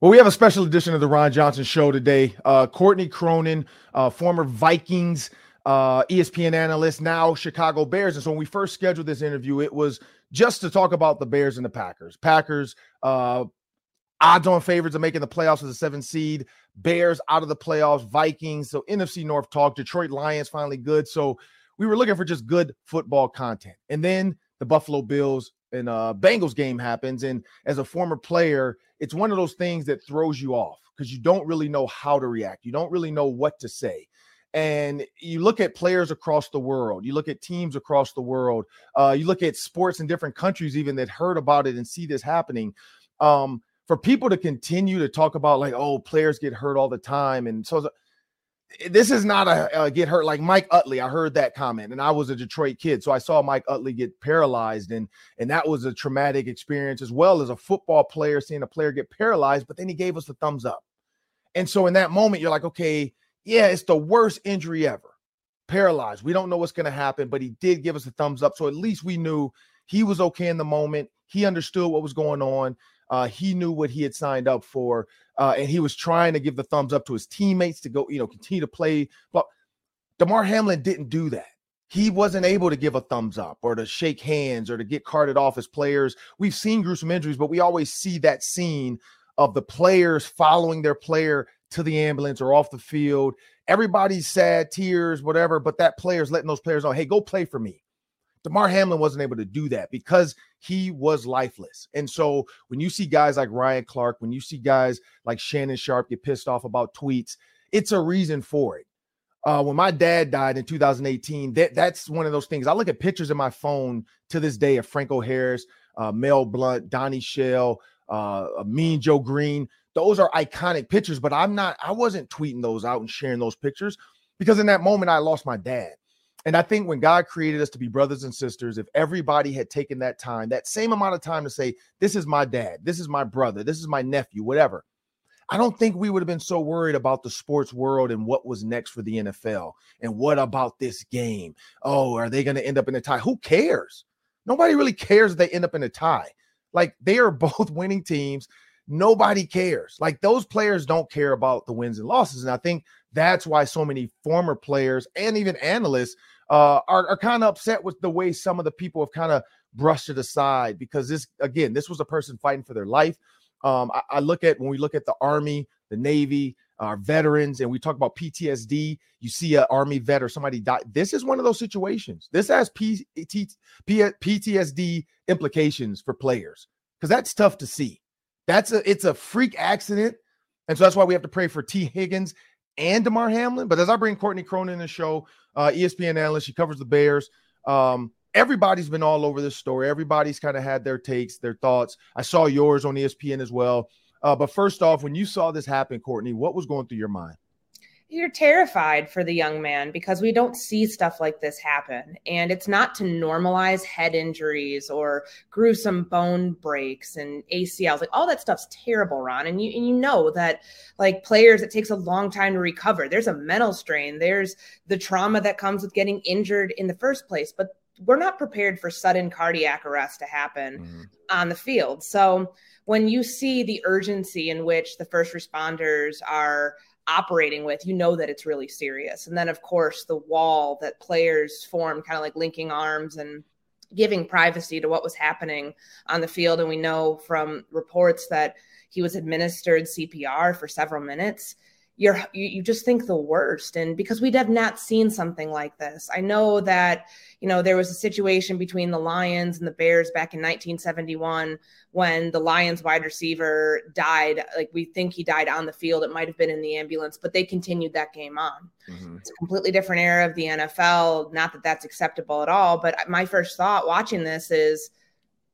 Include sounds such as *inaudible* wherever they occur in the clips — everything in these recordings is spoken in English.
Well, we have a special edition of the Ron Johnson Show today. Uh, Courtney Cronin, uh, former Vikings uh, ESPN analyst, now Chicago Bears. And so when we first scheduled this interview, it was just to talk about the Bears and the Packers. Packers, uh, odds on favorites of making the playoffs as a seven seed. Bears out of the playoffs. Vikings. So NFC North talk. Detroit Lions finally good. So we were looking for just good football content. And then the Buffalo Bills and uh, Bengals game happens. And as a former player, it's one of those things that throws you off because you don't really know how to react. You don't really know what to say. And you look at players across the world, you look at teams across the world, uh, you look at sports in different countries, even that heard about it and see this happening. Um, for people to continue to talk about, like, oh, players get hurt all the time. And so this is not a, a, get hurt like Mike Utley. I heard that comment, and I was a Detroit kid, so I saw Mike Utley get paralyzed, and and that was a traumatic experience as well as a football player seeing a player get paralyzed. But then he gave us the thumbs up, and so in that moment, you're like, okay, yeah, it's the worst injury ever, paralyzed. We don't know what's going to happen, but he did give us a thumbs up, so at least we knew he was okay in the moment. He understood what was going on. Uh, he knew what he had signed up for, uh, and he was trying to give the thumbs up to his teammates to go, you know, continue to play. But Damar Hamlin didn't do that. He wasn't able to give a thumbs up or to shake hands or to get carted off as players. We've seen gruesome injuries, but we always see that scene of the players following their player to the ambulance or off the field. Everybody's sad, tears, whatever, but that player's letting those players know, hey, go play for me. Damar Hamlin wasn't able to do that because he was lifeless. And so when you see guys like Ryan Clark, when you see guys like Shannon Sharpe get pissed off about tweets, it's a reason for it. Uh, when my dad died in 2018, that, that's one of those things. I look at pictures in my phone to this day of Franco Harris, uh, Mel Blount, Donnie Shell, uh, Mean Joe Greene. Those are iconic pictures, but I'm not, I wasn't tweeting those out and sharing those pictures because in that moment I lost my dad. And I think when God created us to be brothers and sisters, if everybody had taken that time, that same amount of time to say, This is my dad, this is my brother, this is my nephew, whatever, I don't think we would have been so worried about the sports world and what was next for the NFL and what about this game. Oh, are they going to end up in a tie? Who cares? Nobody really cares if they end up in a tie. Like they are *laughs* both winning teams. Nobody cares. Like those players don't care about the wins and losses. And I think that's why so many former players and even analysts uh, are, are kind of upset with the way some of the people have kind of brushed it aside because this, again, this was a person fighting for their life. Um, I, I, look at when we look at the Army, the Navy, our veterans, and we talk about PTSD. You see an Army vet or somebody die. This is one of those situations. This has P- T- P- PTSD implications for players because that's tough to see. That's a it's a freak accident, and so that's why we have to pray for Tee Higgins and Damar Hamlin. But as I bring Courtney Cronin in the show, uh, ESPN analyst, she covers the Bears. Um, everybody's been all over this story. Everybody's kind of had their takes, their thoughts. I saw yours on ESPN as well. Uh, but first off, when you saw this happen, Courtney, what was going through your mind? You're terrified for the young man because we don't see stuff like this happen. And it's not to normalize head injuries or gruesome bone breaks and ACLs. Like all that stuff's terrible, Ron. And you and you know that like players, it takes a long time to recover. There's a mental strain. There's the trauma that comes with getting injured in the first place. But we're not prepared for sudden cardiac arrest to happen mm-hmm. on the field. So when you see the urgency in which the first responders are operating with, you know that it's really serious. And then, of course, the wall that players form, kind of like linking arms and giving privacy to what was happening on the field. And we know from reports that he was administered CPR for several minutes you're you, you just think the worst. And because we have not seen something like this i know that you know there was a situation between the lions and the bears back in 1971 when the lions wide receiver died like we think he died on the field. It might have been in the ambulance but they continued that game on. Mm-hmm. it's a completely different era of the nfl not that that's acceptable at all but my first thought watching this is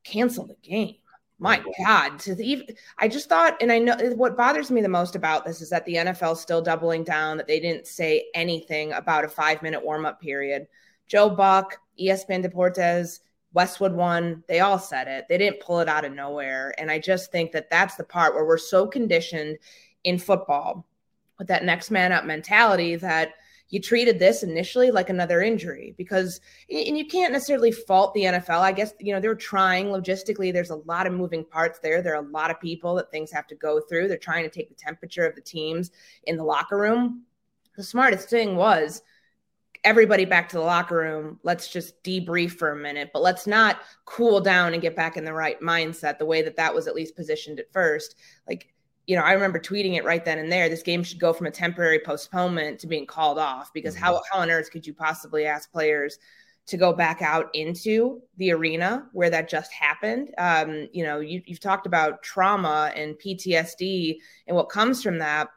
cancel the game my God, to the, I just thought, and I know eh, what bothers me the most about this is that the NFL is still doubling down that they didn't say anything about a five minute warm up period. Joe Buck, ESPN Deportes, Westwood One, they all said it. They didn't pull it out of nowhere. And I just think that that's the part where we're so conditioned in football with that next man up mentality that you treated this initially like another injury because and you can't necessarily fault the NFL. I guess you know they're trying logistically. There's a lot of moving parts there. There are a lot of people that things have to go through. They're trying to take the temperature of the teams in the locker room. The smartest thing was everybody back to the locker room. Let's just debrief for a minute, but let's not cool down and get back in the right mindset the way that that was at least positioned at first. Like you know, I remember tweeting it right then and there. This game should go from a temporary postponement to being called off because mm-hmm. how, how on earth could you possibly ask players to go back out into the arena where that just happened? Um, you know, you, you've talked about trauma and PTSD and what comes from that.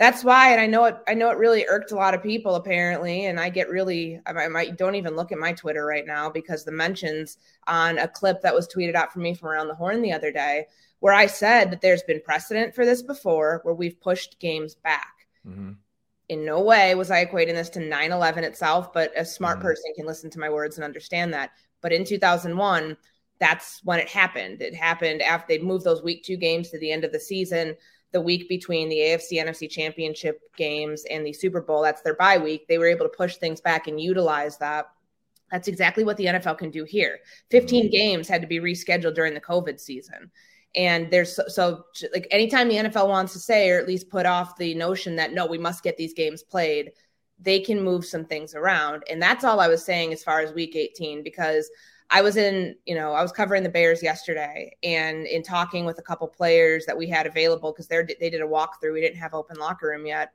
That's why, and I know it. I know it really irked a lot of people apparently, and I get really. I might don't even look at my Twitter right now because the mentions on a clip that was tweeted out for me from around the horn the other day where I said that there's been precedent for this before where we've pushed games back. Mm-hmm. In no way was I equating this to 9 11 itself, but a smart mm-hmm. person can listen to my words and understand that. But in 2001, that's when it happened. It happened after they'd moved those week two games to the end of the season, the week between the AFC NFC championship games and the Super Bowl. That's their bye week. They were able to push things back and utilize that. That's exactly what the NFL can do here. 15 mm-hmm. games had to be rescheduled during the COVID season. And there's so, so, like anytime the NFL wants to say, or at least put off the notion that no, we must get these games played, they can move some things around. And that's all I was saying as far as week 18, because I was in, you know, I was covering the Bears yesterday and in talking with a couple players that we had available because they they did a walkthrough. We didn't have open locker room yet.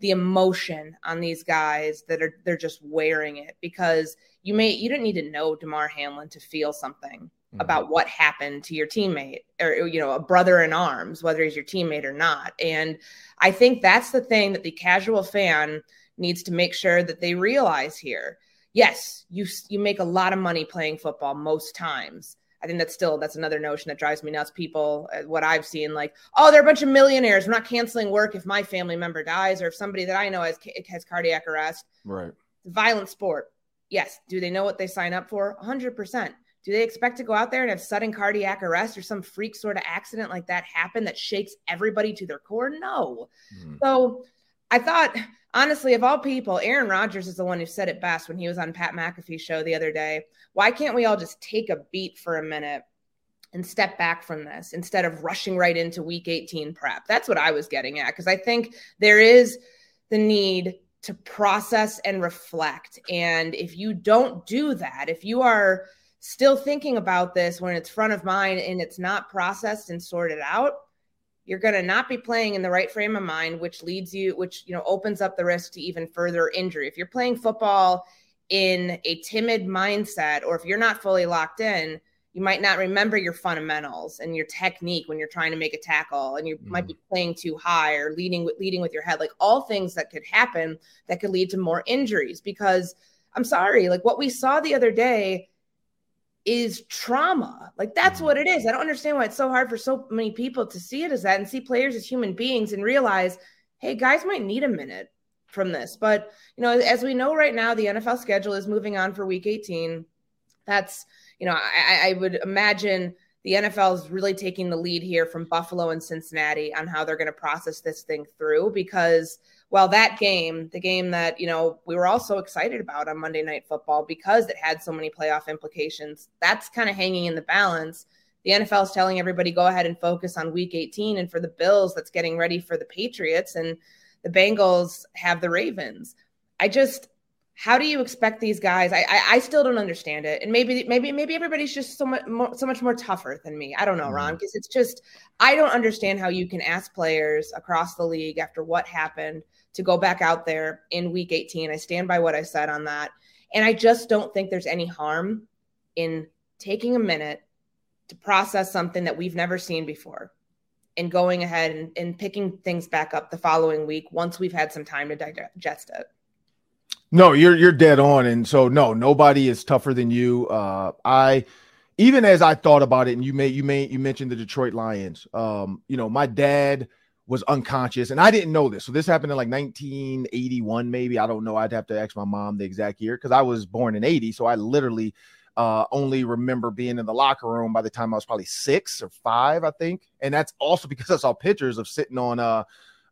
The emotion on these guys that are they're just wearing it because you may you didn't need to know Damar Hamlin to feel something mm-hmm. about what happened to your teammate or you know a brother in arms whether he's your teammate or not and i think that's the thing that the casual fan needs to make sure that they realize here yes you you make a lot of money playing football most times I think that's still that's another notion that drives me nuts. People, uh, what I've seen, like, oh, they're a bunch of millionaires. We're not canceling work if my family member dies or if somebody that I know has has cardiac arrest. Right. Violent sport. Yes. Do they know what they sign up for? 100. percent do they expect to go out there and have sudden cardiac arrest or some freak sort of accident like that happen that shakes everybody to their core? No. Mm. So I thought, honestly, of all people, Aaron Rodgers is the one who said it best when he was on Pat McAfee's show the other day. Why can't we all just take a beat for a minute and step back from this instead of rushing right into week 18 prep? That's what I was getting at because I think there is the need to process and reflect. And if you don't do that, if you are still thinking about this when it's front of mind and it's not processed and sorted out, you're going to not be playing in the right frame of mind, which leads you, which, you know, opens up the risk to even further injury. If you're playing football in a timid mindset, or if you're not fully locked in, you might not remember your fundamentals and your technique when you're trying to make a tackle and you mm. might be playing too high or leading with leading with your head like all things that could happen that could lead to more injuries because I'm sorry like what we saw the other day is trauma. Like that's mm-hmm. what it is. I don't understand why it's so hard for so many people to see it as that and see players as human beings and realize, hey, guys might need a minute from this. But you know, as we know right now, the NFL schedule is moving on for week 18. That's, you know, I, I would imagine the NFL is really taking the lead here from Buffalo and Cincinnati on how they're going to process this thing through because well, that game, the game that, you know, we were all so excited about on Monday Night Football because it had so many playoff implications, that's kind of hanging in the balance. The NFL is telling everybody go ahead and focus on week 18. And for the Bills, that's getting ready for the Patriots. And the Bengals have the Ravens. I just, how do you expect these guys? I, I, I still don't understand it, and maybe maybe maybe everybody's just so much more, so much more tougher than me. I don't know, Ron, because mm-hmm. it's just I don't understand how you can ask players across the league after what happened to go back out there in week 18. I stand by what I said on that. And I just don't think there's any harm in taking a minute to process something that we've never seen before and going ahead and, and picking things back up the following week once we've had some time to digest it. No, you're you're dead on. And so no, nobody is tougher than you. Uh I even as I thought about it, and you may you may you mentioned the Detroit Lions. Um, you know, my dad was unconscious, and I didn't know this. So this happened in like 1981, maybe. I don't know. I'd have to ask my mom the exact year because I was born in 80. So I literally uh, only remember being in the locker room by the time I was probably six or five, I think. And that's also because I saw pictures of sitting on uh,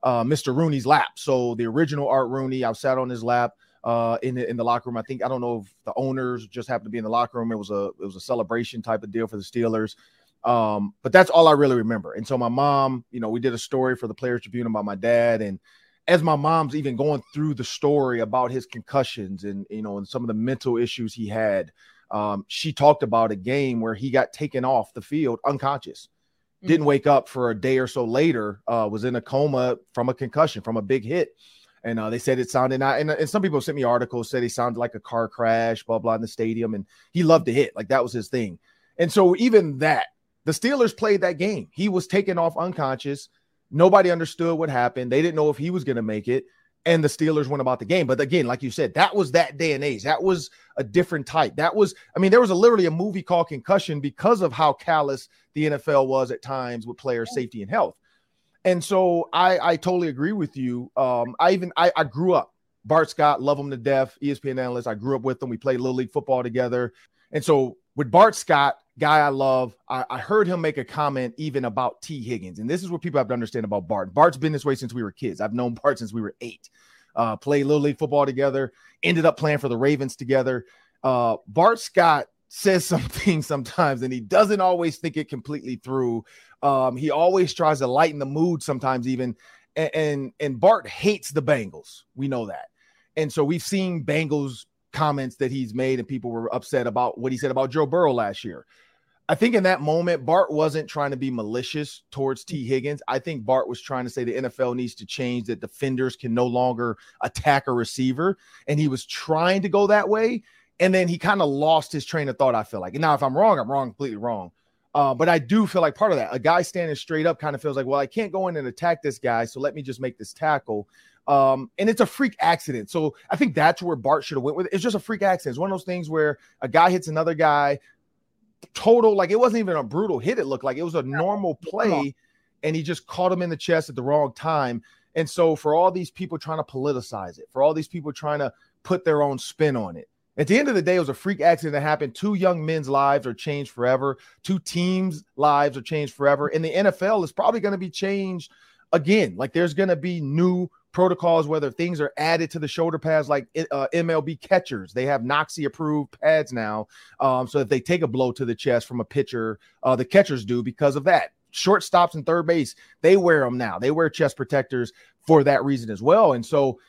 uh, Mr. Rooney's lap. So the original Art Rooney, I've sat on his lap. uh, in the in the locker room. I think I don't know if the owners just happened to be in the locker room. It was a it was a celebration type of deal for the Steelers. Um, but that's all I really remember. And so my mom, you know, we did a story for the Players Tribune about my dad, and as my mom's even going through the story about his concussions and you know and some of the mental issues he had, um, she talked about a game where he got taken off the field unconscious. Mm-hmm. Didn't wake up for a day or so later. Uh, was in a coma from a concussion from a big hit and uh, they said it sounded not. And, and, some people sent me articles said he sounded like a car crash, blah blah, in the stadium, and he loved to hit, like that was his thing. And so even that, the Steelers played that game. He was taken off unconscious. Nobody understood what happened. They didn't know if he was going to make it, and the Steelers went about the game. But again, like you said, that was that day and age. That was a different type. That was, I mean, there was a, literally a movie called Concussion because of how callous the NFL was at times with player safety and health. And so I, I totally agree with you. Um, I even I, I grew up Bart Scott, love him to death, ESPN analyst. I grew up with him. We played little league football together. And so with Bart Scott, guy I love, I, I, heard him make a comment even about Tee Higgins. And this is what people have to understand about Bart. Bart's been this way since we were kids. I've known Bart since we were eight. Uh, played little league football together, ended up playing for the Ravens together. Uh, Bart Scott says *laughs* something sometimes and he doesn't always think it completely through. Um, he always tries to lighten the mood sometimes, even. And, and, and Bart hates the Bengals. We know that. And so we've seen Bengals comments that he's made, and people were upset about what he said about Joe Burrow last year. I think in that moment, Bart wasn't trying to be malicious towards Tee Higgins. I think Bart was trying to say the NFL needs to change, that defenders can no longer attack a receiver. And he was trying to go that way. And then he kind of lost his train of thought, I feel like. And now, if I'm wrong, I'm wrong, completely wrong. Uh, but I do feel like part of that, a guy standing straight up kind of feels like, well, I can't go in and attack this guy, so let me just make this tackle. Um, and it's a freak accident. So I think that's where Bart should have went with it. It's just a freak accident. It's one of those things where a guy hits another guy, total like it wasn't even a brutal hit. It looked like it was a normal play, and he just caught him in the chest at the wrong time. And so for all these people trying to politicize it, for all these people trying to put their own spin on it, at the end of the day, it was a freak accident that happened. Two young men's lives are changed forever. Two teams' lives are changed forever. And the NFL is probably going to be changed again. Like there's going to be new protocols, whether things are added to the shoulder pads, like uh, MLB catchers. They have NOCSAE approved pads now. Um, so that they take a blow to the chest from a pitcher, uh, the catchers do because of that. Shortstops and third base, they wear them now. They wear chest protectors for that reason as well. And so,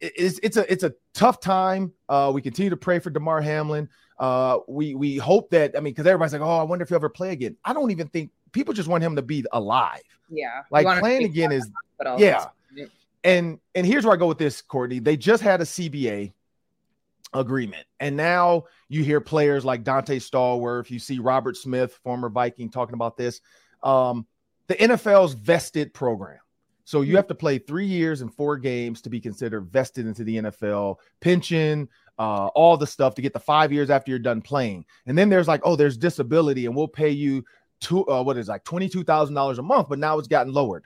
it's it's a it's a tough time. Uh, we continue to pray for Damar Hamlin. Uh, we we hope that I mean because everybody's like, oh, I wonder if he'll ever play again. I don't even think people just want him to be alive. Yeah, like playing again is yeah. And and here's where I go with this, Courtney. They just had a CBA agreement, and now you hear players like Donté Stallworth. You see Robert Smith, former Viking, talking about this. Um, the NFL's vested program. So you have to play three years and four games to be considered vested into the NFL, pension, uh, all the stuff to get the five years after you're done playing. And then there's like, oh, there's disability, and we'll pay you two, uh, what is like twenty two thousand dollars a month, but now it's gotten lowered.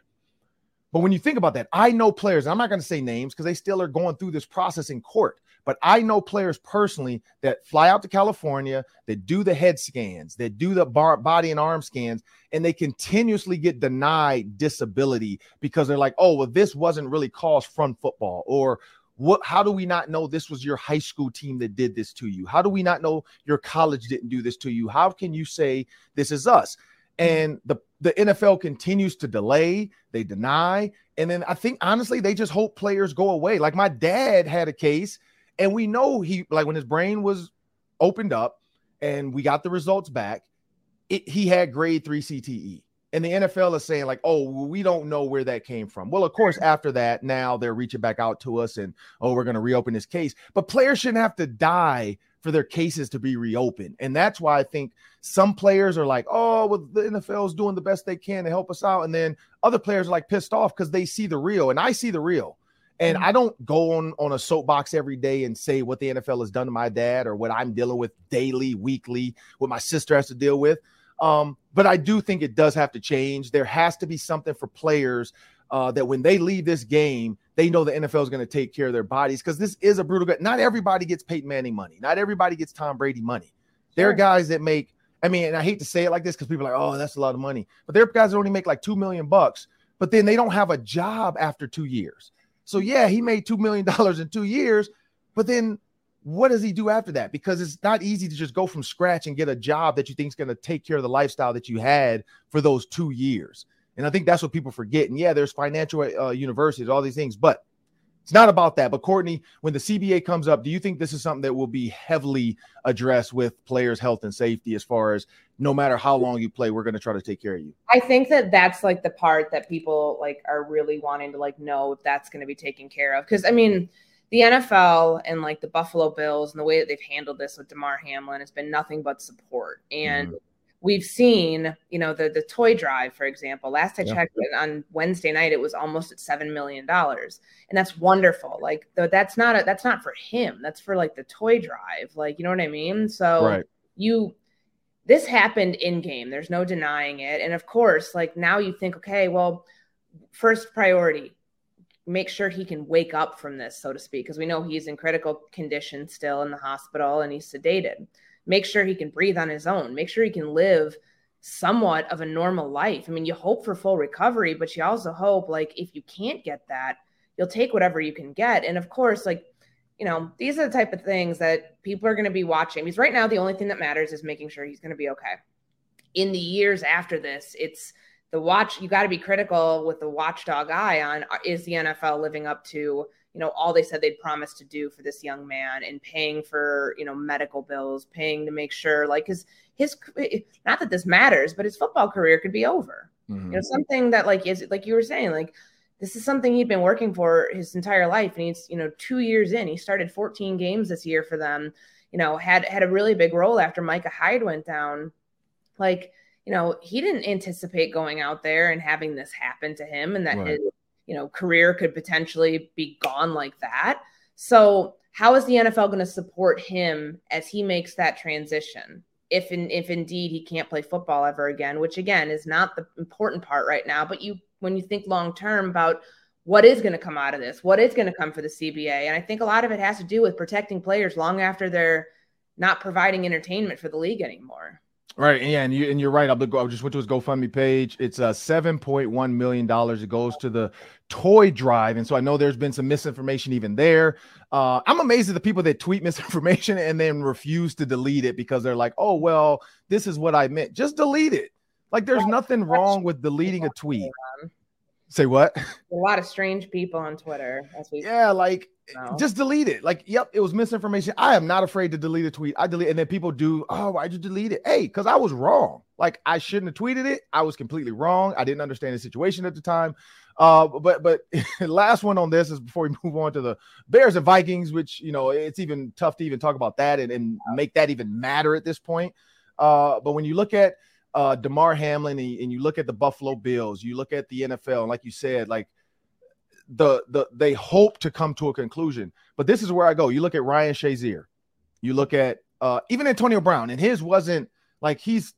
But when you think about that, I know players. I'm not going to say names because they still are going through this process in court. But I know players personally that fly out to California, that do the head scans, that do the bar, body and arm scans, and they continuously get denied disability because they're like, oh, well, this wasn't really caused from football. Or what how do we not know this was your high school team that did this to you? How do we not know your college didn't do this to you? How can you say this is us? And the the NFL continues to delay, they deny, and then I think honestly they just hope players go away. Like my dad had a case and we know he like when his brain was opened up and we got the results back, it, he had grade three CTE. And the NFL is saying, like, oh, we don't know where that came from. Well, of course, after that, now they're reaching back out to us and, oh, we're going to reopen this case. But players shouldn't have to die for their cases to be reopened. And that's why I think some players are like, oh, well, the NFL is doing the best they can to help us out. And then other players are like pissed off because they see the real. And I see the real. And mm-hmm. I don't go on on a soapbox every day and say what the NFL has done to my dad or what I'm dealing with daily, weekly, what my sister has to deal with. Um, but I do think it does have to change. There has to be something for players uh, that when they leave this game, they know the NFL is going to take care of their bodies because this is a brutal. Gut. Not everybody gets Peyton Manning money. Not everybody gets Tom Brady money. There are guys that make. I mean, and I hate to say it like this because people are like, "Oh, that's a lot of money," but there are guys that only make like two million bucks, but then they don't have a job after two years. So yeah, he made two million dollars in two years, But then what does he do after that? Because it's not easy to just go from scratch and get a job that you think is going to take care of the lifestyle that you had for those two years. And I think that's what people forget. And yeah, there's financial uh, universities, all these things, but it's not about that. But Courtney, when the CBA comes up, do you think this is something that will be heavily addressed with players' health and safety as far as no matter how long you play, we're going to try to take care of you? I think that that's like the part that people like are really wanting to like know if that's going to be taken care of. Because I mean, the NFL and like the Buffalo Bills and the way that they've handled this with Damar Hamlin has been nothing but support. And mm-hmm. We've seen, you know, the the toy drive, for example. Last I yeah. checked on Wednesday night, it was almost at seven million dollars, and that's wonderful. Like the, that's not a, that's not for him. That's for like the toy drive. Like you know what I mean? So right. you this happened in game. There's no denying it. And of course, like now you think, okay, well, first priority make sure he can wake up from this, so to speak, because we know he's in critical condition still in the hospital and he's sedated. Make sure he can breathe on his own. Make sure he can live somewhat of a normal life. I mean, you hope for full recovery, but you also hope, like, if you can't get that, you'll take whatever you can get. And of course, like, you know, these are the type of things that people are going to be watching because right now, the only thing that matters is making sure he's going to be okay. In the years after this, it's, the watch you got to be critical with the watchdog eye on uh, is the NFL living up to you know all they said they'd promised to do for this young man and paying for you know medical bills paying to make sure like his his not that this matters but his football career could be over mm-hmm. you know something that like is like you were saying like this is something he'd been working for his entire life and he's you know two years in he started 14 games this year for them you know had had a really big role after micah hyde went down like you know, he didn't anticipate going out there and having this happen to him and that right. his, you know, career could potentially be gone like that. So, how is the NFL going to support him as he makes that transition? If in, if indeed he can't play football ever again, which again is not the important part right now, but you when you think long term about what is going to come out of this, what is going to come for the CBA, and I think a lot of it has to do with protecting players long after they're not providing entertainment for the league anymore. Right, yeah, and you and you're right. I'll I just went to his GoFundMe page. It's a uh, seven point one million dollars. It goes to the toy drive, and so I know there's been some misinformation even there. Uh, I'm amazed at the people that tweet *laughs* misinformation and then refuse to delete it because they're like, "Oh well, this is what I meant." Just delete it. Like, there's nothing wrong with deleting a tweet. Say what? A lot of strange people on Twitter. As we yeah, like no. just delete it. Like, yep, it was misinformation. I am not afraid to delete a tweet. I delete, and then people do. Oh, why'd you delete it? Hey, because I was wrong. Like, I shouldn't have tweeted it. I was completely wrong. I didn't understand the situation at the time. Uh, but but *laughs* last one on this is before we *laughs* move on to the Bears and Vikings, which you know it's even tough to even talk about that and, and make that even matter at this point. Uh, but when you look at uh, Damar Hamlin and, and you look at the Buffalo Bills, you look at the NFL, and like you said, like the the they hope to come to a conclusion. But this is where I go. You look at Ryan Shazier, you look at uh, even Antonio Brown, and his wasn't like he's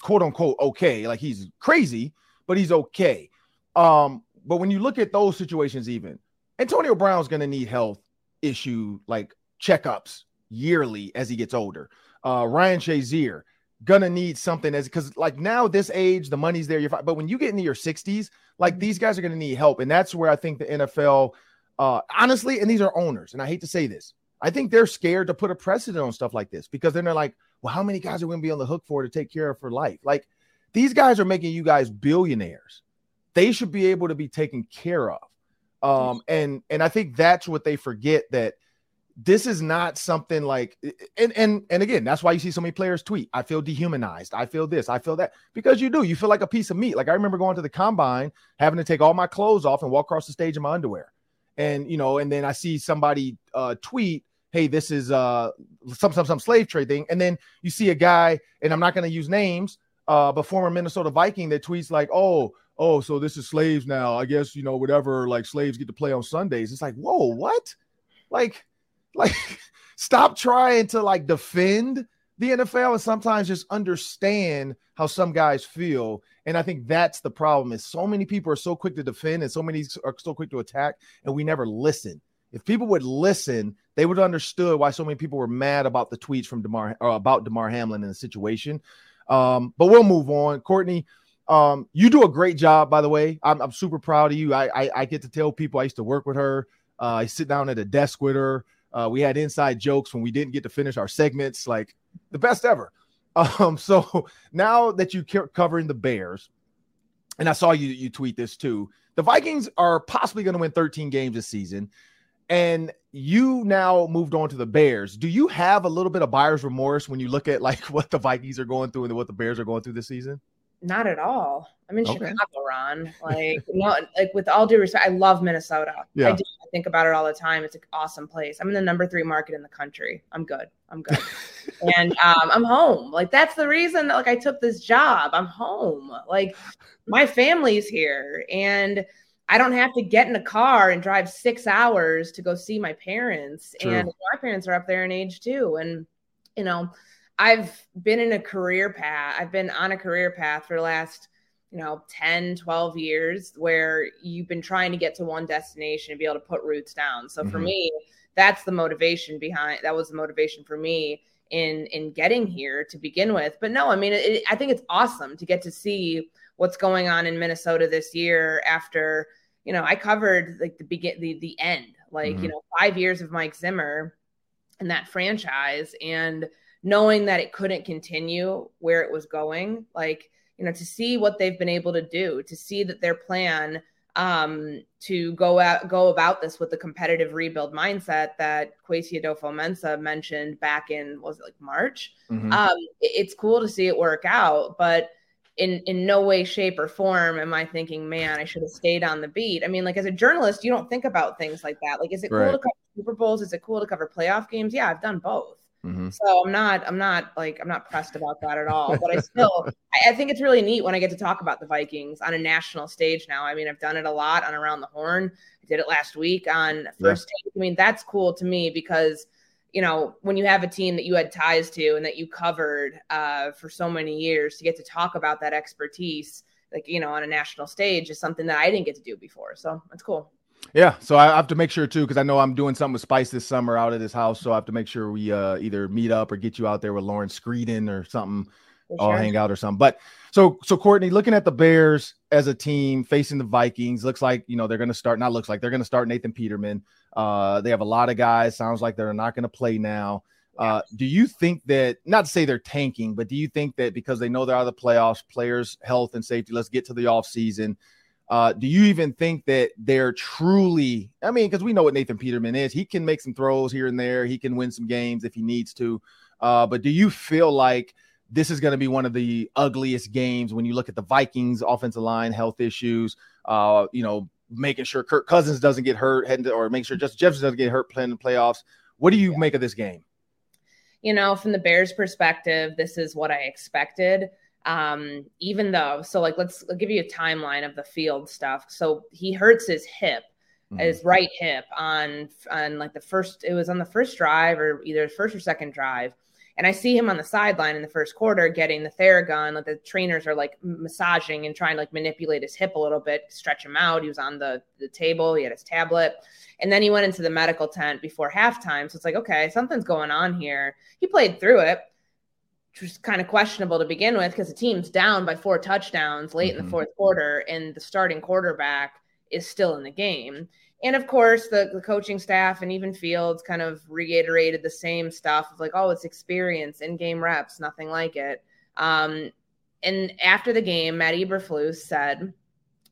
quote unquote okay, like he's crazy, but he's okay. Um, but when you look at those situations, even Antonio Brown's gonna need health issue like checkups yearly as he gets older. Uh, Ryan Shazier, gonna need something as because like now this age the money's there you're fine but when you get into your 60s like these guys are gonna need help and that's where i think the nfl uh honestly and these are owners and i hate to say this i think they're scared to put a precedent on stuff like this because then they're like well how many guys are we gonna be on the hook for to take care of for life? Like these guys are making you guys billionaires. They should be able to be taken care of. Um and and i think that's what they forget that this is not something like and and and again that's why you see so many players tweet i feel dehumanized. I feel this. I feel that. Because you do. You feel like a piece of meat. Like i remember going to the combine having to take all my clothes off and walk across the stage in my underwear. And you know and then i see somebody uh tweet hey this is uh some some some slave trade thing. And then you see a guy and i'm not going to use names uh but former minnesota viking that tweets like oh oh so this is slaves now. I guess you know whatever like slaves get to play on sundays. It's like whoa what? Like like, *laughs* stop trying to like defend the NFL and sometimes just understand how some guys feel. And I think that's the problem is so many people are so quick to defend and so many are so quick to attack, and we never listen. If people would listen, they would have understood why so many people were mad about the tweets from Damar or about Damar Hamlin in the situation. Um, but we'll move on. Courtney, um, you do a great job, by the way. I'm, I'm super proud of you. I, I, I get to tell people I used to work with her. Uh, I sit down at a desk with her Uh, we had inside jokes when we didn't get to finish our segments, like the best ever. *laughs* Um, so *laughs* now that you are covering the Bears, and I saw you you tweet this too. The Vikings are possibly going to win 13 games this season, and you now moved on to the Bears. Do you have a little bit of buyer's remorse when you look at like *laughs* what the Vikings are going through and what the Bears are going through this season? Not at all. I'm in okay. Chicago, Ron. Like, *laughs* no, like with all due respect, I love Minnesota. Yeah. I, do, I think about it all the time. It's an awesome place. I'm in the number three market in the country. I'm good. I'm good. *laughs* and um, I'm home. Like that's the reason that like I took this job. I'm home. Like my family's here, and I don't have to get in a car and drive six hours to go see my parents. True. And my parents are up there in age too. And you know I've been in a career path. I've been on a career path for the last, you know, 10, 12 years where you've been trying to get to one destination and be able to put roots down. So mm-hmm. for me, that's the motivation behind that was the motivation for me in in getting here to begin with. But no, I mean, it, I think it's awesome to get to see what's going on in Minnesota this year after, you know, I covered like the begin the the end, like, mm-hmm. you know, 5 years of Mike Zimmer and that franchise and knowing that it couldn't continue where it was going like you know to see what they've been able to do to see that their plan um, to go out go about this with the competitive rebuild mindset that Kwesi Adofo-Mensah mentioned back in was it like March. Mm-hmm. Um, it, it's cool to see it work out, but in in no way, shape, or form am I thinking, man, I should have stayed on the beat. I mean, like as a journalist, you don't think about things like that. Like, is it right. cool to cover Super Bowls? Is it cool to cover playoff games? Yeah, I've done both. Mm-hmm. So I'm not, I'm not like, I'm not pressed about that at all. But I still, I, I, think it's really neat when I get to talk about the Vikings on a national stage now. I mean, I've done it a lot on Around the Horn. I did it last week on First yeah. Take. I mean, that's cool to me because, you know, when you have a team that you had ties to and that you covered uh, for so many years, to get to talk about that expertise, like you know, on a national stage, is something that I didn't get to do before. So that's cool. Yeah, so I have to make sure too because I know I'm doing something with Spice this summer out at his house, so I have to make sure we uh, either meet up or get you out there with Lauren Screeden or something. Sure. I'll hang out or something. But so so Courtney, looking at the Bears as a team facing the Vikings, looks like you know they're going to start. Not looks like they're going to start Nathan Peterman. Uh, they have a lot of guys. Sounds like they're not going to play now. Uh, do you think that not to say they're tanking, but do you think that because they know they're out of the playoffs, players' health and safety, let's get to the off season, uh, do you even think that they're truly? I mean, because we know what Nathan Peterman is. He can make some throws here and there. He can win some games if he needs to. Uh, but do you feel like this is going to be one of the ugliest games when you look at the Vikings offensive line health issues? Uh, you know, making sure Kirk Cousins doesn't get hurt, heading to, or make sure Justin Jefferson doesn't get hurt playing the playoffs. What do you yeah. make of this game? You know, from the Bears' perspective, this is what I expected um, even though so like let's I'll give you a timeline of the field stuff so he hurts his hip mm-hmm. his right hip on on like the first it was on the first drive or either first or second drive and I see him on the sideline in the first quarter getting the Theragun. Like the trainers are like massaging and trying to like manipulate his hip a little bit, stretch him out. He was on the, the table, he had his tablet. And then he went into the medical tent before halftime. So it's like, okay, something's going on here. He played through it which was kind of questionable to begin with because the team's down by four touchdowns late mm-hmm. in the mm-hmm. fourth quarter, and the starting quarterback is still in the game. And of course, the, the coaching staff and even Fields kind of reiterated the same stuff of like, oh, it's experience, in game reps, nothing like it. Um, and after the game, Matt Eberflus said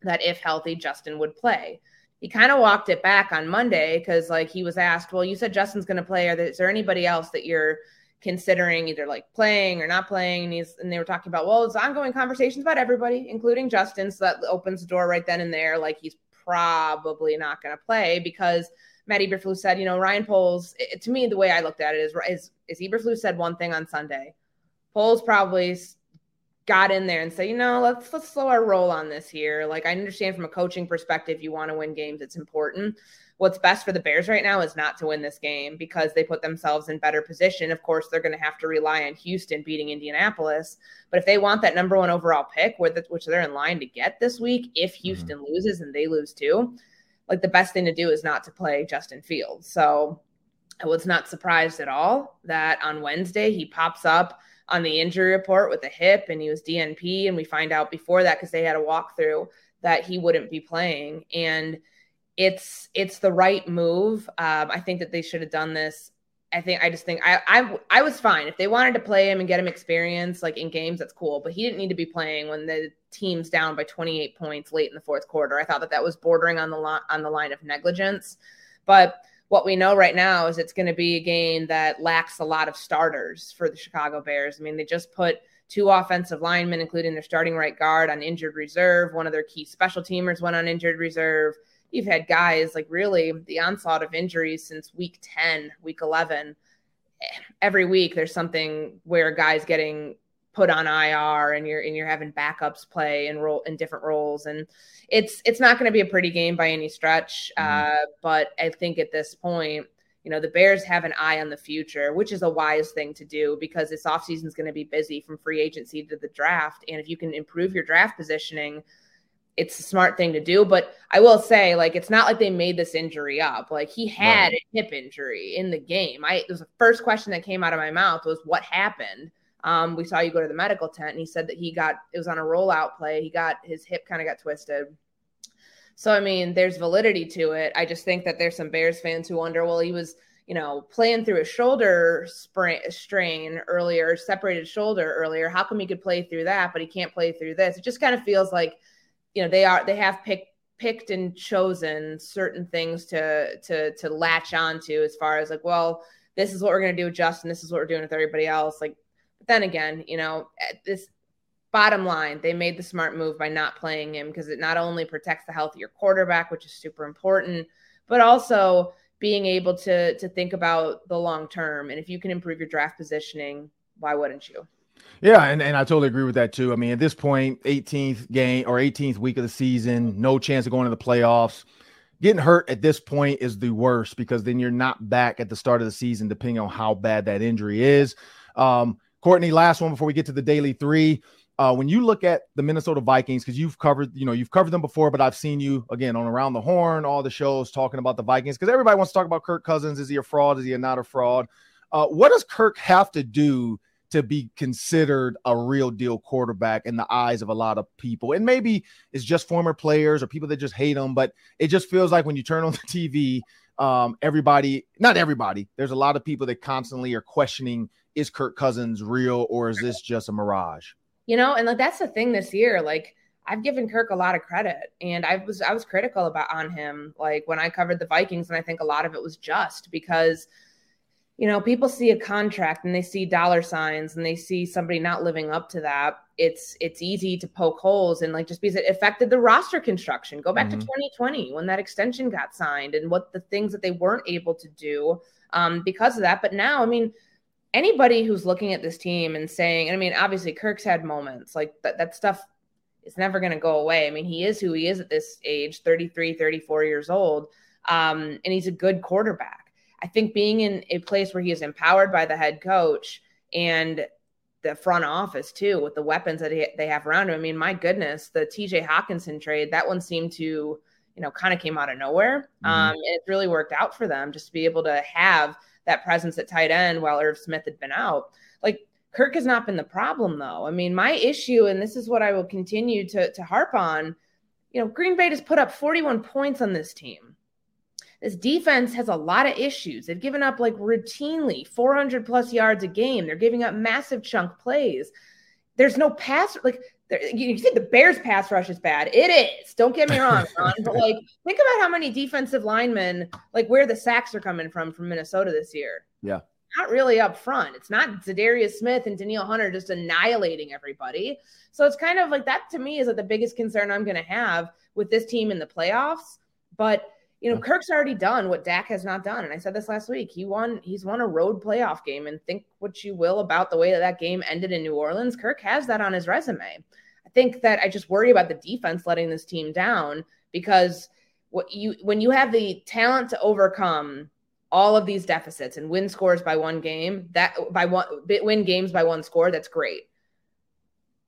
that if healthy, Justin would play. He kind of walked it back on Monday because, like, he was asked, "Well, you said Justin's going to play. Are there, is there anybody else that you're considering either like playing or not playing. And, he's, and they were talking about, well, it's ongoing conversations about everybody, including Justin. So that opens the door right then and there. Like he's probably not going to play because Matt Eberflus said, you know, Ryan Poles, it, to me, the way I looked at it is, is, is Eberflus said one thing on Sunday. Poles probably got in there and said, you know, let's let's slow our roll on this here. Like I understand from a coaching perspective, you want to win games, it's important what's best for the Bears right now is not to win this game because they put themselves in better position. Of course, they're going to have to rely on Houston beating Indianapolis. But if they want that number one overall pick, which they're in line to get this week, if mm-hmm. Houston mm-hmm. loses and they lose too, like the best thing to do is not to play Justin Fields. So I was not surprised at all that on Wednesday he pops up on the injury report with a hip and he was DNP. And we find out before that because they had a walkthrough that he wouldn't be playing. And it's it's the right move. Um, I think that they should have done this. I think I just think I, I I was fine if they wanted to play him and get him experience like in games. That's cool, but he didn't need to be playing when the team's down by 28 points late in the fourth quarter. I thought that that was bordering on the line on the line of negligence. But what we know right now is it's going to be a game that lacks a lot of starters for the Chicago Bears. I mean, they just put two offensive linemen, including their starting right guard, on injured reserve. One of their key special teamers went on injured reserve you've had guys like really the onslaught of injuries since week 10, week 11. Every week there's something where a guy's getting put on IR and you're and you're having backups play and role in different roles and it's it's not going to be a pretty game by any stretch mm-hmm. uh, but I think at this point you know the Bears have an eye on the future which is a wise thing to do because this offseason is going to be busy from free agency to the draft and if you can improve your draft positioning it's a smart thing to do. But I will say, like, it's not like they made this injury up. Like he had right. a hip injury in the game. I it was the first question that came out of my mouth was what happened. Um, we saw you go to the medical tent, and he said that he got it was on a rollout play. He got his hip kind of got twisted. So I mean, there's validity to it. I just think that there's some Bears fans who wonder, well, he was you know playing through a shoulder sprain, strain earlier, separated shoulder earlier. How come he could play through that, but he can't play through this? It just kind of feels like you know they are they have picked picked and chosen certain things to to to latch onto as far as like well this is what we're going to do with justin this is what we're doing with everybody else like but then again you know at this bottom line they made the smart move by not playing him because it not only protects the health of your quarterback which is super important but also being able to to think about the long term and if you can improve your draft positioning why wouldn't you yeah, and, and I totally agree with that too. I mean, at this point, 18th game or 18th week of the season, no chance of going to the playoffs. Getting hurt at this point is the worst because then you're not back at the start of the season, depending on how bad that injury is. Um, Courtney, last one before we get to the daily three. Uh, when you look at the Minnesota Vikings, because you've covered, you know, you've covered them before, but I've seen you again on Around the Horn, all the shows talking about the Vikings, because everybody wants to talk about Kirk Cousins. Is he a fraud? Is he not a fraud? Uh, what does Kirk have to do to be considered a real deal quarterback in the eyes of a lot of people. And maybe it's just former players or people that just hate him, but it just feels like when you turn on the TV, um, everybody, not everybody, there's a lot of people that constantly are questioning is Kirk Cousins real or is this just a mirage? You know, and like that's the thing this year. Like I've given Kirk a lot of credit and I was I was critical about on him like when I covered the Vikings and I think a lot of it was just because you know, people see a contract and they see dollar signs and they see somebody not living up to that. It's it's easy to poke holes and like just because it affected the roster construction. Go back mm-hmm. to 2020 when that extension got signed and what the things that they weren't able to do um, because of that. But now, I mean, anybody who's looking at this team and saying, and I mean, obviously Kirk's had moments like that, that stuff is never going to go away. I mean, he is who he is at this age, 33, 34 years old. Um, and he's a good quarterback. I think being in a place where he is empowered by the head coach and the front office too, with the weapons that he, they have around him. I mean, my goodness, the TJ Hockenson trade, that one seemed to, you know, kind of came out of nowhere. Mm-hmm. Um, and it's really worked out for them just to be able to have that presence at tight end while Irv Smith had been out. Like Kirk has not been the problem though. I mean, my issue, and this is what I will continue to, to harp on, you know, Green Bay has put up 41 points on this team. This defense has a lot of issues. They've given up like routinely 400 plus yards a game. They're giving up massive chunk plays. There's no pass like you think the Bears pass rush is bad. It is. Don't get me wrong, *laughs* Ron, but like think about how many defensive linemen, like where the sacks are coming from from Minnesota this year. Yeah. Not really up front. It's not Za'Darius Smith and Danielle Hunter just annihilating everybody. So it's kind of like that to me is like the biggest concern I'm going to have with this team in the playoffs. But you know, Kirk's already done what Dak has not done. And I said this last week. He won, he's won a road playoff game. And think what you will about the way that that game ended in New Orleans. Kirk has that on his resume. I think that I just worry about the defense letting this team down because what you when you have the talent to overcome all of these deficits and win scores by one game, that by one win games by one score, that's great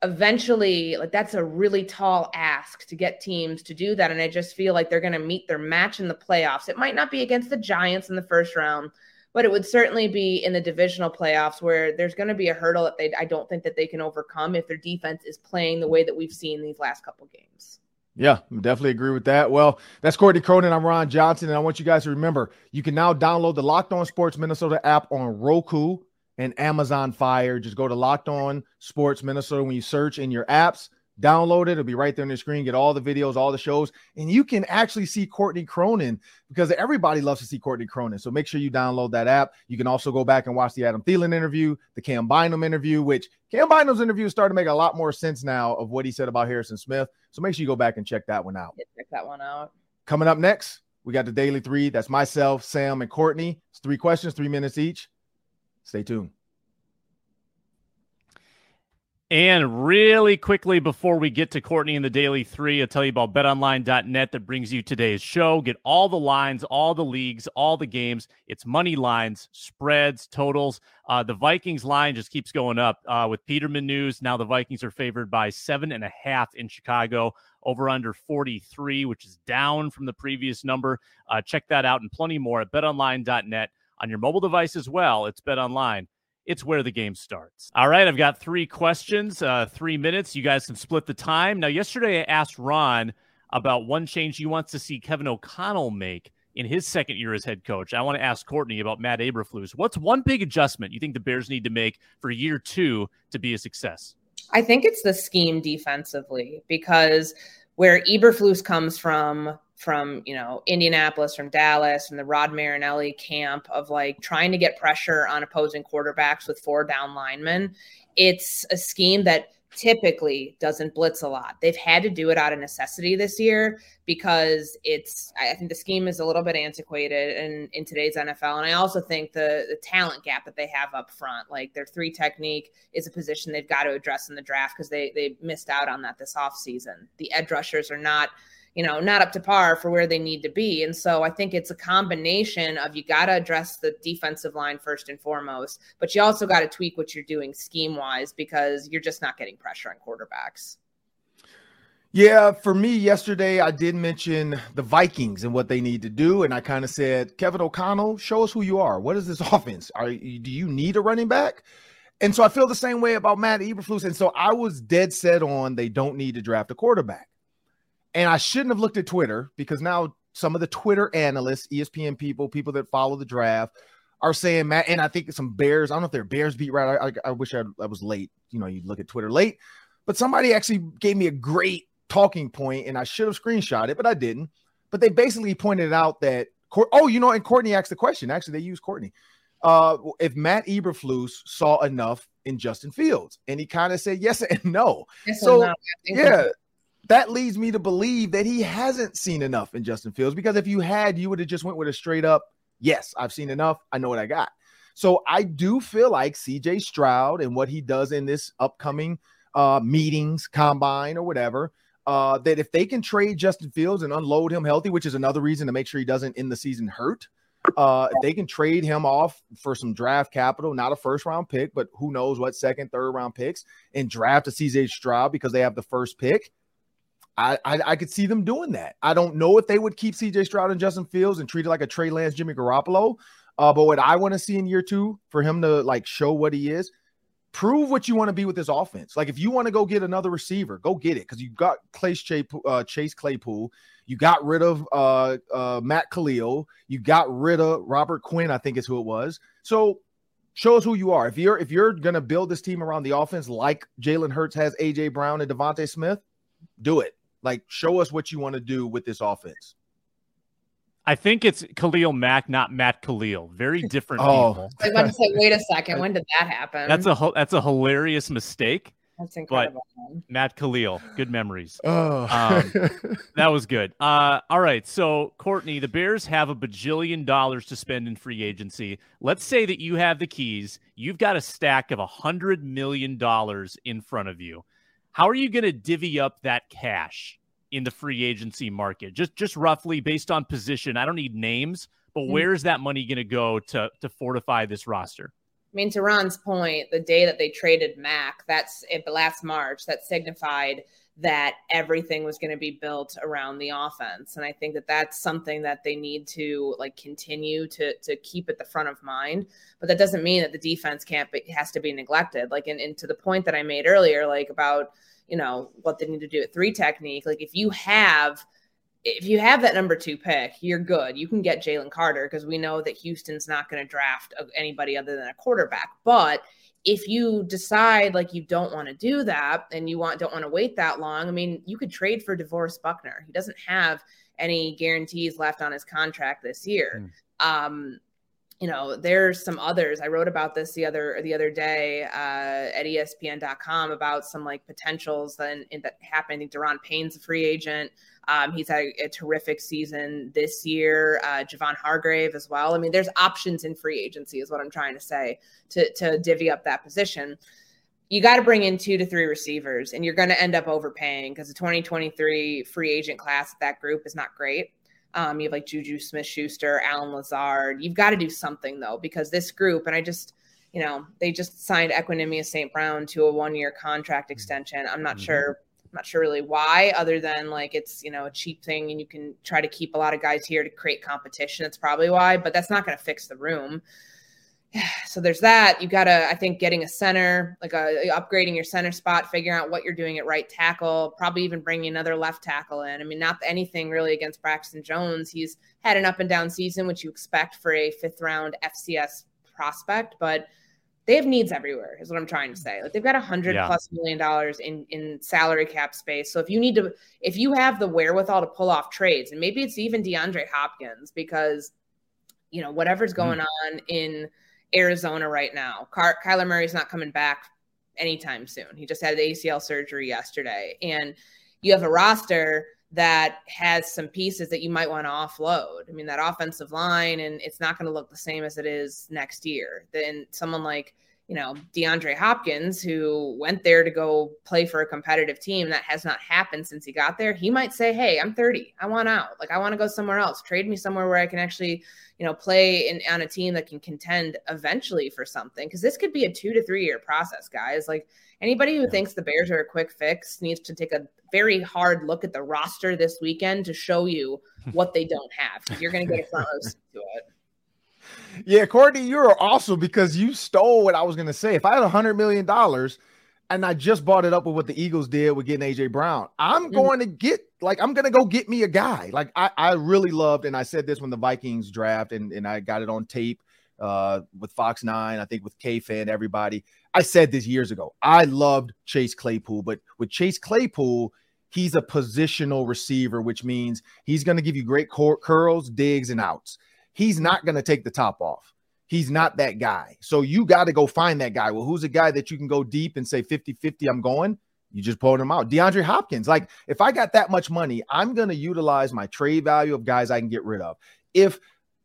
eventually like that's a really tall ask to get teams to do that and i just feel like they're going to meet their match in the playoffs it might not be against the giants in the first round but it would certainly be in the divisional playoffs where there's going to be a hurdle that they i don't think that they can overcome if their defense is playing the way that we've seen these last couple games Yeah, definitely agree with that. Well, that's Courtney Cronin. I'm Ron Johnson, and I want you guys to remember you can now download the Locked On Sports Minnesota app on Roku and Amazon Fire. Just go to Locked On Sports Minnesota when you search in your apps. Download it. It'll be right there on your screen. Get all the videos, all the shows, and you can actually see Courtney Cronin because everybody loves to see Courtney Cronin. So make sure you download that app. You can also go back and watch the Adam Thielen interview, the Cam Bynum interview, which Cam Bynum's interview is starting to make a lot more sense now of what he said about Harrison Smith. So make sure you go back and check that one out. Yeah, check that one out. Coming up next, we got the Daily Three. That's myself, Sam, and Courtney. It's three questions, three minutes each. Stay tuned. And really quickly before we get to Courtney and the Daily Three, I'll tell you about betonline.net that brings you today's show. Get all the lines, all the leagues, all the games. It's money lines, spreads, totals. Uh, the Vikings line just keeps going up uh, with Peterman news. Now the Vikings are favored by seven and a half in Chicago, over under 43, which is down from the previous number. Uh, check that out and plenty more at betonline.net on your mobile device as well. It's Bet Online. it's where the game starts. All right, I've got three questions, uh, three minutes. You guys can split the time. Now, yesterday I asked Ron about one change he wants to see Kevin O'Connell make in his second year as head coach. I want to ask Courtney about Matt Eberflus. What's one big adjustment you think the Bears need to make for year two to be a success? I think it's the scheme defensively because where Eberflus comes from from you know Indianapolis, from Dallas, and the Rod Marinelli camp of like trying to get pressure on opposing quarterbacks with four down linemen. It's a scheme that typically doesn't blitz a lot. They've had to do it out of necessity this year because it's I think the scheme is a little bit antiquated in, in today's NFL. And I also think the the talent gap that they have up front, like their three technique is a position they've got to address in the draft because they they missed out on that this offseason. The edge rushers are not you know, not up to par for where they need to be. And so I think it's a combination of you got to address the defensive line first and foremost, but you also got to tweak what you're doing scheme wise because you're just not getting pressure on quarterbacks. Yeah, for me yesterday, I did mention the Vikings and what they need to do, and I kind of said, Kevin O'Connell, show us who you are. What is this *laughs* offense? Are do you need a running back? And so I feel the same way about Matt Eberflus, and so I was dead set on they don't need to draft a quarterback. And I shouldn't have looked at Twitter because now some of the Twitter analysts, ESPN people, people that follow the draft, are saying Matt. And I think some Bears. I don't know if they're Bears beat right. I, I, I wish I, I was late. You know, you look at Twitter late, but somebody actually gave me a great talking point, and I should have screenshot it, but I didn't. But they basically pointed out that oh, you know, and Courtney asked the question. Actually, they used Courtney. Uh, if Matt Eberflus saw enough in Justin Fields, and he kind of said yes and *laughs* no. Yes so no. yeah, that leads me to believe that he hasn't seen enough in Justin Fields because if you had, you would have just went with a straight up, yes, I've seen enough. I know what I got. So I do feel like CJ Stroud and what he does in this upcoming uh, meetings, combine, or whatever, uh, that if they can trade Justin Fields and unload him healthy, which is another reason to make sure he doesn't in the season hurt. Uh, if they can trade him off for some draft capital, not a first round pick, but who knows what second, third round picks, and draft a CJ Stroud because they have the first pick, I, I, could see them doing that. I don't know if they would keep CJ Stroud and Justin Fields and treat it like a Trey Lance, Jimmy Garoppolo. Uh, but what I want to see in year two for him to like show what he is, prove what you want to be with this offense. Like if you want to go get another receiver, go get it because you got uh, Chase Claypool. You got rid of uh, uh, Matt Kalil, You got rid of Robert Quinn. I think is who it was. So show us who you are. If you're if you're gonna build this team around the offense like Jalen Hurts has AJ Brown and DeVonta Smith, do it. Like, show us what you want to do with this offense. I think it's Khalil Mack, not Matt Kalil. Very different oh. people. I was about to say, wait a second, when did that happen? That's a that's a hilarious mistake. That's incredible. But Matt Kalil, good memories. Oh. Um, *laughs* that was good. Uh, all right. So, Courtney, the Bears have a bajillion dollars to spend in free agency. Let's say that you have the keys. You've got a stack of a $100 million in front of you. How are you going to divvy up that cash in the free agency market? Just just roughly based on position. I don't need names, but mm-hmm. where's that money going to go to to fortify this roster? I mean, to Ron's point, the day that they traded Mack, that's it, last March, that signified that everything was going to be built around the offense and i think that that's something that they need to like continue to to keep at the front of mind but that doesn't mean that the defense can't be has to be neglected like and, and to the point that i made earlier like about you know, what they need to do at three technique. Like if you have if you have that number two pick, you're good. You can get Jalen Carter because we know that Houston's not going to draft anybody other than a quarterback. But if you decide like you don't want to do that and you want don't want to wait that long, I mean, you could trade for DeForest Buckner. He doesn't have any guarantees left on his contract this year. Mm. Um, you know, there's some others. I wrote about this the other the other day uh, at ESPN.com about some like potentials that, that happened. I think Daron Payne's a free agent. Um, he's had a, a, terrific season this year. Uh, Javon Hargrave as well. I mean, there's options in free agency, is what I'm trying to say to to divvy up that position. You got to bring in two to three receivers, and you're going to end up overpaying because the 2023 free agent class at that group is not great. Um, you have like Juju Smith Schuster, Allen Lazard. You've got to do something though, because this group, and I just, you know, they just signed Equanimeous St. Brown to a one year contract extension. I'm not mm-hmm. sure I'm not sure really why, other than like it's you know a cheap thing and you can try to keep a lot of guys here to create competition. That's probably why, but that's not going to fix the room. *sighs* So there's that. You got to, I think, getting a center, like a, upgrading your center spot, figuring out what you're doing at right tackle, probably even bringing another left tackle in. I mean, not anything really against Braxton Jones. He's had an up and down season, which you expect for a fifth round FCS prospect, but they have needs everywhere is what i'm trying to say like they've got a hundred yeah. plus million dollars in in salary cap space so if you need to if you have the wherewithal to pull off trades and maybe it's even deandre hopkins because you know whatever's mm-hmm. going mm. on in arizona right now Car- kyler murray's not coming back anytime soon he just had acl surgery yesterday and you have a roster that has some pieces that you might want to offload. I mean, that offensive line, and it's not going to look the same as it is next year. Then someone like, you know, DeAndre Hopkins, who went there to go play for a competitive team, that has not happened since he got there. He might say, Hey, I'm 30. I want out. Like, I want to go somewhere else. Trade me somewhere where I can actually, you know, play in, on a team that can contend eventually for something. Cause this could be a two to three year process, guys. Like, anybody who thinks the Bears are a quick fix needs to take a very hard look at the roster this weekend to show you *laughs* what they don't have you're going to get a front row to it. Yeah, Courtney, you're awesome because you stole what I was going to say. If I had a hundred million dollars and I just bought it up with what the Eagles did with getting AJ Brown, I'm mm-hmm. going to get like I'm going to go get me a guy. Like I, I really loved, and I said this when the Vikings draft, and and I got it on tape uh, with Fox Nine, I think with KFAN, everybody. I said this years ago. I loved Chase Claypool, but with Chase Claypool, he's a positional receiver, which means he's going to give you great cur- curls, digs, and outs. He's not going to take the top off. He's not that guy. So you got to go find that guy. Well, who's a guy that you can go deep and say 50 50, I'm going? You just pulled him out. DeAndre Hopkins. Like, if I got that much money, I'm going to utilize my trade value of guys I can get rid of. If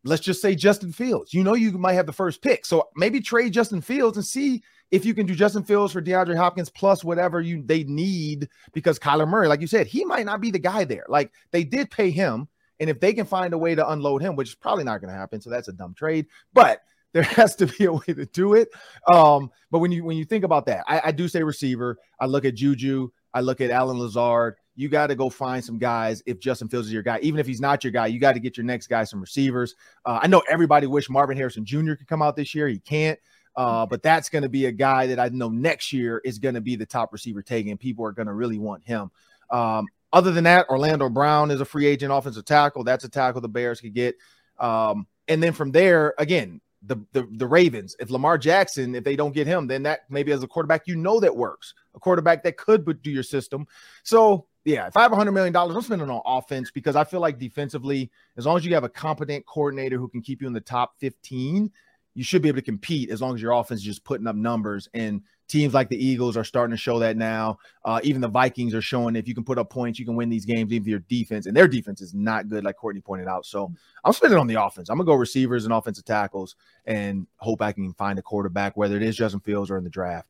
let's just say Justin Fields, you know, you might have the first pick. So maybe trade Justin Fields and see if you can do Justin Fields for DeAndre Hopkins plus whatever you they need, because Kyler Murray, like you said, he might not be the guy there. Like they did pay him, and if they can find a way to unload him, which is probably not going to happen, so that's a dumb trade. But *laughs* there has to be a way to do it. Um, but when you when you think about that, I, I do say receiver. I look at Juju. I look at Allen Lazard. You got to go find some guys if Justin Fields is your guy. Even if he's not your guy, you got to get your next guy some receivers. Uh, I know everybody wish Marvin Harrison Jr. could come out this year. He can't. Uh, but that's going to be a guy that I know next year is going to be the top receiver taken. People are going to really want him. Um, other than that, Orlando Brown is a free agent offensive tackle. That's a tackle the Bears could get. Um, and then from there, again, the, the the Ravens. If Lamar Jackson, if they don't get him, then that maybe as a quarterback, you know that works. A quarterback that could do your system. So yeah, have $100 million, I'm spending on offense because I feel like defensively, as long as you have a competent coordinator who can keep you in the top 15, you should be able to compete as long as your offense is just putting up numbers. And teams like the Eagles are starting to show that now. Uh, even the Vikings are showing if you can put up points, you can win these games, even if your defense and their defense is not good, like Courtney pointed out. So I'm spending on the offense. I'm gonna go receivers and offensive tackles and hope I can find a quarterback, whether it is Justin Fields or in the draft.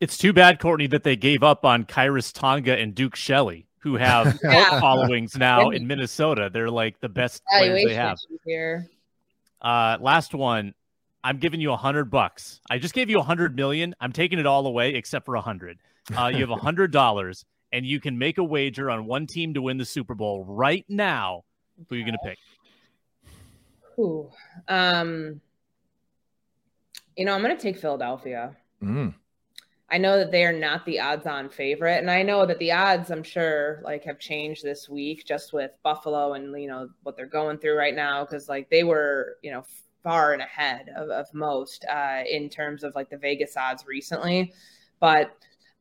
It's too bad, Courtney, that they gave up on Khyiris Tonga and Duke Shelley, who have *laughs* yeah. followings now in Minnesota. They're like the best players they have. Here. Uh, last one. I'm giving you a hundred bucks. I just gave you a hundred million. I'm taking it all away except for a hundred. Uh, you have a *laughs* hundred dollars, and you can make a wager on one team to win the Super Bowl right now. Who are you going to pick? Who? Um, you know, I'm going to take Philadelphia. Mm. I know that they are not the odds on favorite. And I know that the odds, I'm sure, like have changed this week just with Buffalo and, you know, what they're going through right now. Cause like they were, you know, far and ahead of, of most uh, in terms of like the Vegas odds recently. But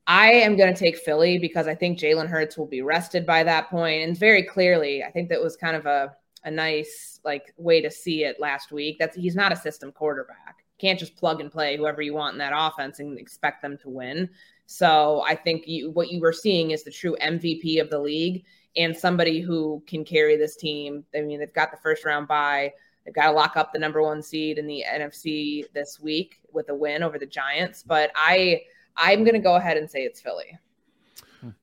I am going to take Philly because I think Jalen Hurts will be rested by that point. And very clearly, I think that was kind of a, a nice like way to see it last week. That's he's not a system quarterback. Can't just plug and play whoever you want in that offense and expect them to win. So I think you, what you were seeing is the true MVP of the league and somebody who can carry this team. I mean, they've got the first round bye. They've got to lock up the number one seed in the NFC this week with a win over the Giants. But I I'm gonna go ahead and say it's Philly.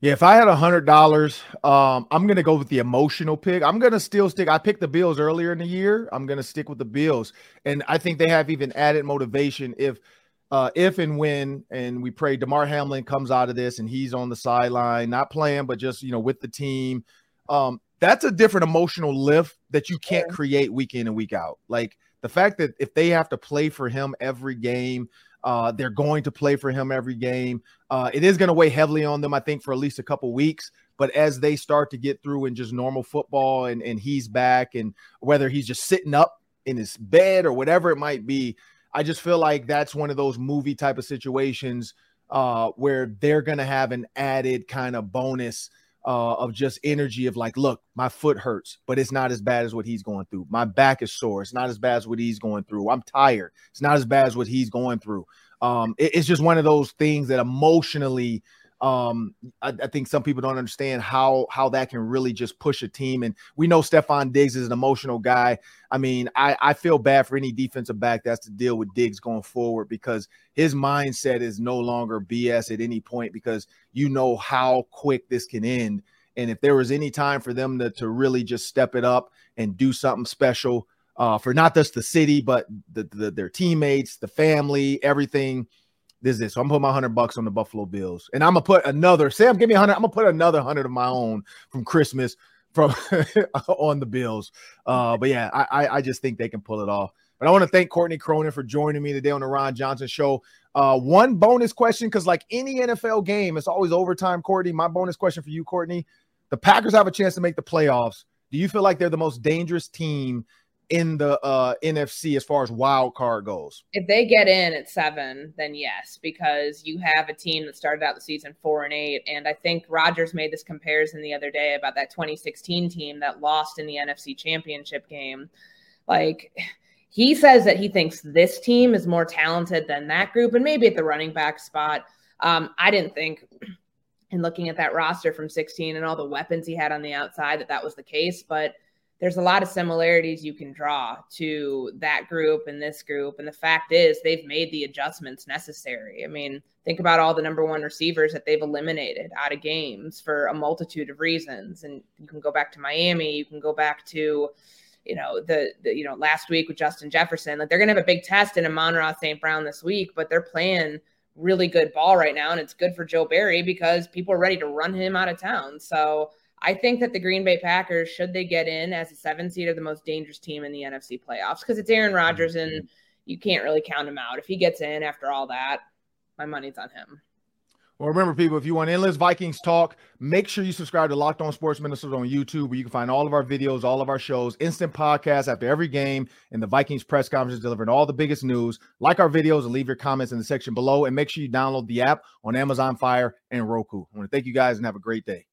Yeah, if I had a hundred dollars, um, I'm gonna go with the emotional pick. I'm gonna still stick. I picked the Bills earlier in the year. I'm gonna stick with the Bills, and I think they have even added motivation if, uh, if and when, and we pray Damar Hamlin comes out of this and he's on the sideline, not playing, but just you know with the team. Um, that's a different emotional lift that you can't create week in and week out. Like the fact that if they have to play for him every game, uh, they're going to play for him every game. Uh, it is going to weigh heavily on them, I think, for at least a couple weeks. But as they start to get through in just normal football and, and he's back, and whether he's just sitting up in his bed or whatever it might be, I just feel like that's one of those movie type of situations uh, where they're going to have an added kind of bonus uh, of just energy of like, look, my foot hurts, but it's not as bad as what he's going through. My back is sore. It's not as bad as what he's going through. I'm tired. It's not as bad as what he's going through. Um, it, it's just one of those things that emotionally um, I, I, think some people don't understand how how that can really just push a team. And we know Stefon Diggs is an emotional guy. I mean, I, I feel bad for any defensive back that's to deal with Diggs going forward because his mindset is no longer BS at any point because you know how quick this can end. And if there was any time for them to, to really just step it up and do something special uh, for not just the city, but the, the, their teammates, the family, everything – this is it. So I'm putting my hundred bucks on the Buffalo Bills, and I'm gonna put another. Sam, give me a hundred. I'm gonna put another hundred of my own from Christmas from *laughs* on the Bills. Uh, but yeah, I, I just think they can pull it off. But I want to thank Courtney Cronin for joining me today on the Ron Johnson Show. Uh, one bonus question, because like any NFL game, it's always overtime. Courtney, my bonus question for you, Courtney: The Packers have a chance to make the playoffs. Do you feel like they're the most dangerous team in the uh, NFC as far as wild card goes? If they get in at seven, then yes, because you have a team that started out the season four and eight. And I think Rodgers made this comparison the other day about that 2016 team that lost in the NFC championship game. Like, he says that he thinks this team is more talented than that group, and maybe at the running back spot. Um, I didn't think, in looking at that roster from 16 and all the weapons he had on the outside, that that was the case. But there's a lot of similarities you can draw to that group and this group. And the fact is, they've made the adjustments necessary. I mean, think about all the number one receivers that they've eliminated out of games for a multitude of reasons. And you can go back to Miami, you can go back to, you know, the, the you know, last week with Justin Jefferson. Like they're going to have a big test in Amon-Ra St. Brown this week, but they're playing really good ball right now. And it's good for Joe Barry because people are ready to run him out of town. So, I think that the Green Bay Packers, should they get in as a seven seed, are the most dangerous team in the NFC playoffs because it's Aaron Rodgers and mm-hmm. you can't really count him out. If he gets in after all that, my money's on him. Well, remember, people, if you want endless Vikings talk, make sure you subscribe to Locked On Sports Minnesota on YouTube, where you can find all of our videos, all of our shows, instant podcasts after every game, and the Vikings press conferences delivering all the biggest news. Like our videos and leave your comments in the section below, and make sure you download the app on Amazon Fire and Roku. I want to thank you guys and have a great day.